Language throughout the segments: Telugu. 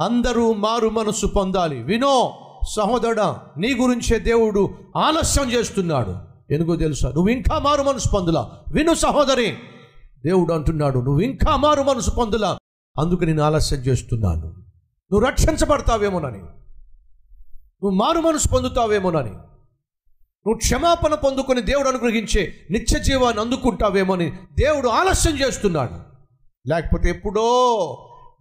అందరూ మారు మనసు పొందాలి. వినో సహోదరుడా నీ గురించే దేవుడు ఆలస్యం చేస్తున్నాడు. ఎందుకో తెలుసా? నువ్వు ఇంకా మారు మనసు పొందులా. విను సహోదరి దేవుడు అంటున్నాడు నువ్వు ఇంకా మారు మనసు పొందులా. అందుకు నేను ఆలస్యం చేస్తున్నాను. నువ్వు రక్షించబడతావేమోనని. నువ్వు మారు మనసు పొందుతావేమోనని. నువ్వు క్షమాపణ పొందుకొని దేవుడు అనుగ్రహించే నిత్య జీవాన్ని అందుకుంటావేమోని దేవుడు ఆలస్యం చేస్తున్నాడు. లేకపోతే ఎప్పుడో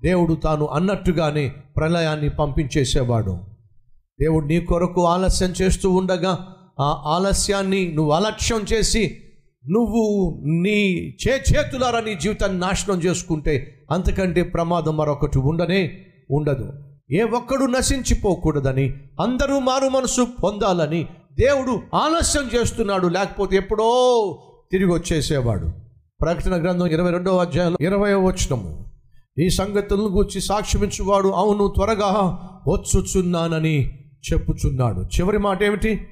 దేవుడు తాను అన్నట్టుగానే ప్రళయాన్ని పంపించేసేవాడు. దేవుడు నీ కొరకు ఆలస్యం చేస్తూ ఉండగా ఆ ఆలస్యాన్ని నువ్వు అలక్ష్యం చేసి నువ్వు నీ చే చేతులారా నీ జీవితాన్ని నాశనం చేసుకుంటే అంతకంటే ప్రమాదం మరొకటి ఉండనే ఉండదు. ఏ ఒక్కడు నశించిపోకూడదని అందరూ మారు మనసు పొందాలని దేవుడు ఆలస్యం చేస్తున్నాడు లేకపోతే ఎప్పుడో తిరిగి వచ్చేసేవాడు ప్రకటన గ్రంథం ఇరవై రెండవ అధ్యాయంలో ఇరవై వచనము. ఈ సంగతులను గూర్చి సాక్ష్యమించువాడు అవును త్వరగా వచ్చుచున్నానని చెప్పుచున్నాడు. చివరి మాట ఏమిటి?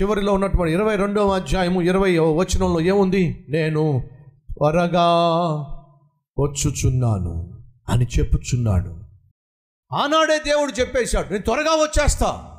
చివరిలో ఉన్నటువంటి ఇరవై రెండవ అధ్యాయము ఇరవై వచనంలో ఏముంది? నేను త్వరగా వచ్చుచున్నాను అని చెప్పుచున్నాడు. ఆనాడే దేవుడు చెప్పేశాడు నేను త్వరగా వచ్చేస్తా.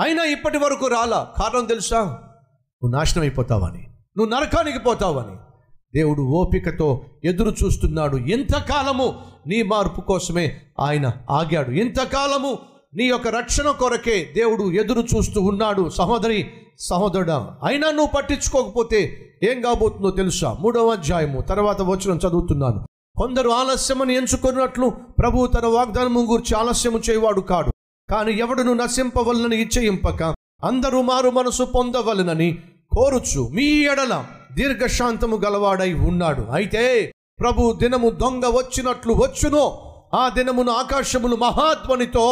అయినా ఇప్పటి వరకు రాలా. కారణం తెలుసా? నువ్వు నాశనం అయిపోతావని నువ్వు నరకానికి పోతావని. దేవుడు ఓపికతో ఎదురు చూస్తున్నాడు. ఎంతకాలము నీ మార్పు కోసమే ఆయన ఆగాడు. ఎంతకాలము నీ యొక్క రక్షణ కొరకే దేవుడు ఎదురు చూస్తూ ఉన్నాడు. సహోదరి సహోదరుడా అయినా నువ్వు పట్టించుకోకపోతే ఏం కాబోతుందో తెలుసా? మూడవ అధ్యాయము తర్వాత వచ్చిన చదువుతున్నాను. కొందరు ఆలస్యమని ఎంచుకున్నట్లు ప్రభు తన వాగ్దానము గురించి ఆలస్యము చేయవాడు కాడు. కానీ ఎవడును నశింపవలనని ఇచ్చయింపక అందరూ మారు మనసు పొందవలనని కోరుచు మీ ఎడల దీర్ఘశాంతము గలవాడై ఉన్నాడు. అయితే ప్రభు దినము దొంగ వచ్చినట్లు వచ్చునో. ఆ దినమున ఆకాశములు మహాధ్వనితో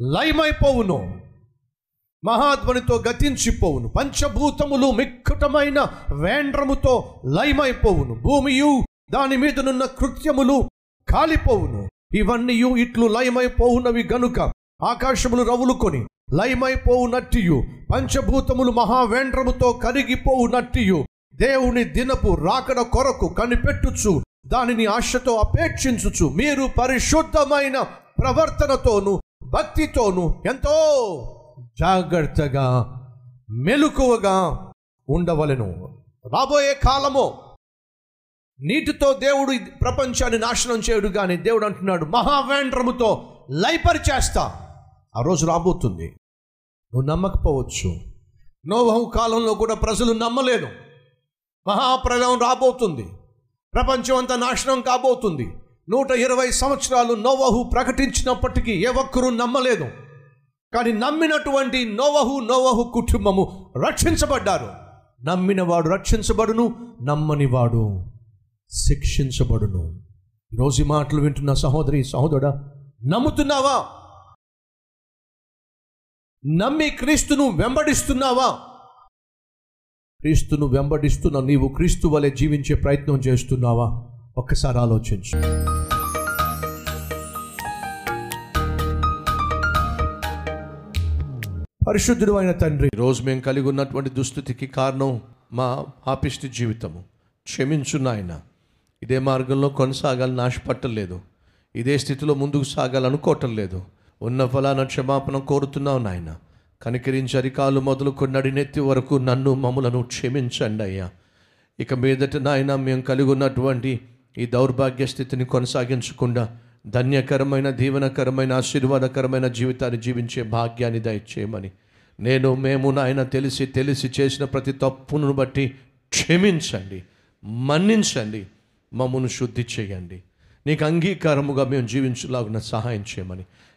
లయమైపోవును. మహాధ్వనితో గతించిపోవును. పంచభూతములు మిక్కుటమైన వేండ్రముతో లయమైపోవును. భూమియు దాని మీదనున్న కృత్యములు కాలిపోవును. ఇవన్నీ ఇట్లు లయమైపోవునవి గనుక ఆకాశములు రవులుకొని లయమైపోవునట్టియు పంచభూతములు మహావేండ్రముతో కరిగిపోవునట్టియు దేవుని దినపు రాకడ కొరకు కనిపెట్టుచు దానిని ఆశతో అపేక్షించుచు మీరు పరిశుద్ధమైన ప్రవర్తనతోను భక్తితోను ఎంతో జాగ్రత్తగా మెలకువగా ఉండవలెను. రాబోయే కాలము నీటితో దేవుడు ప్రపంచాన్ని నాశనం చేయడు కానీ దేవుడు అంటున్నాడు మహావేంద్రముతో లైపరిచేస్తా ఆ రోజు రాబోతుంది. నువ్వు నమ్మకపోవచ్చు. నోవహు కాలంలో కూడా ప్రజలు నమ్మలేదు మహాప్రలయం రాబోతుంది. ప్రపంచం అంతా నాశనం కాబోతుంది. నూట ఇరవై సంవత్సరాలు నోవహు ప్రకటించినప్పటికీ ఏ ఒక్కరూ నమ్మలేదు. కానీ నమ్మినటువంటి నోవహు నోవహు కుటుంబము రక్షించబడ్డారు. నమ్మినవాడు రక్షించబడును నమ్మనివాడు శిక్షించబడును. ఈరోజు మాటలు వింటున్న సహోదరి సహోదరుడా నమ్ముతున్నావా? నమ్మి క్రీస్తును వెంబడిస్తున్నావా? క్రీస్తును వెంబడిస్తున్న నీవు క్రీస్తు వలె జీవించే ప్రయత్నం చేస్తున్నావా? ఒక్కసారి ఆలోచించు. పరిశుద్ధుడు అయిన తండ్రి రోజు మేము కలిగి ఉన్నటువంటి దుస్థితికి కారణం మా ఆపిష్టి జీవితము. క్షమించు నాయన. ఇదే మార్గంలో కొనసాగాలని ఆశపట్టలేదు ఇదే స్థితిలో ముందుకు సాగాలనుకోవటం లేదు. ఉన్న ఫలాన క్షమాపణ కోరుతున్నావు నాయన. కనికరించి అరికాలు మొదలుకొని వరకు నన్ను మమ్ములను క్షమించండి అయ్యా. ఇక మీదట నాయన మేము కలిగి ఉన్నటువంటి ఈ దౌర్భాగ్య స్థితిని కొనసాగించకుండా ధన్యకరమైన దీవనకరమైన ఆశీర్వాదకరమైన జీవితాన్ని జీవించే భాగ్యాన్ని దయచేయమని. నేను మేము నాయన తెలిసి తెలిసి చేసిన ప్రతి తప్పును బట్టి క్షమించండి మన్నించండి మమ్మను శుద్ధి చేయండి. నీకు అంగీకారముగా మేము జీవించులాగున సహాయం చేయమని.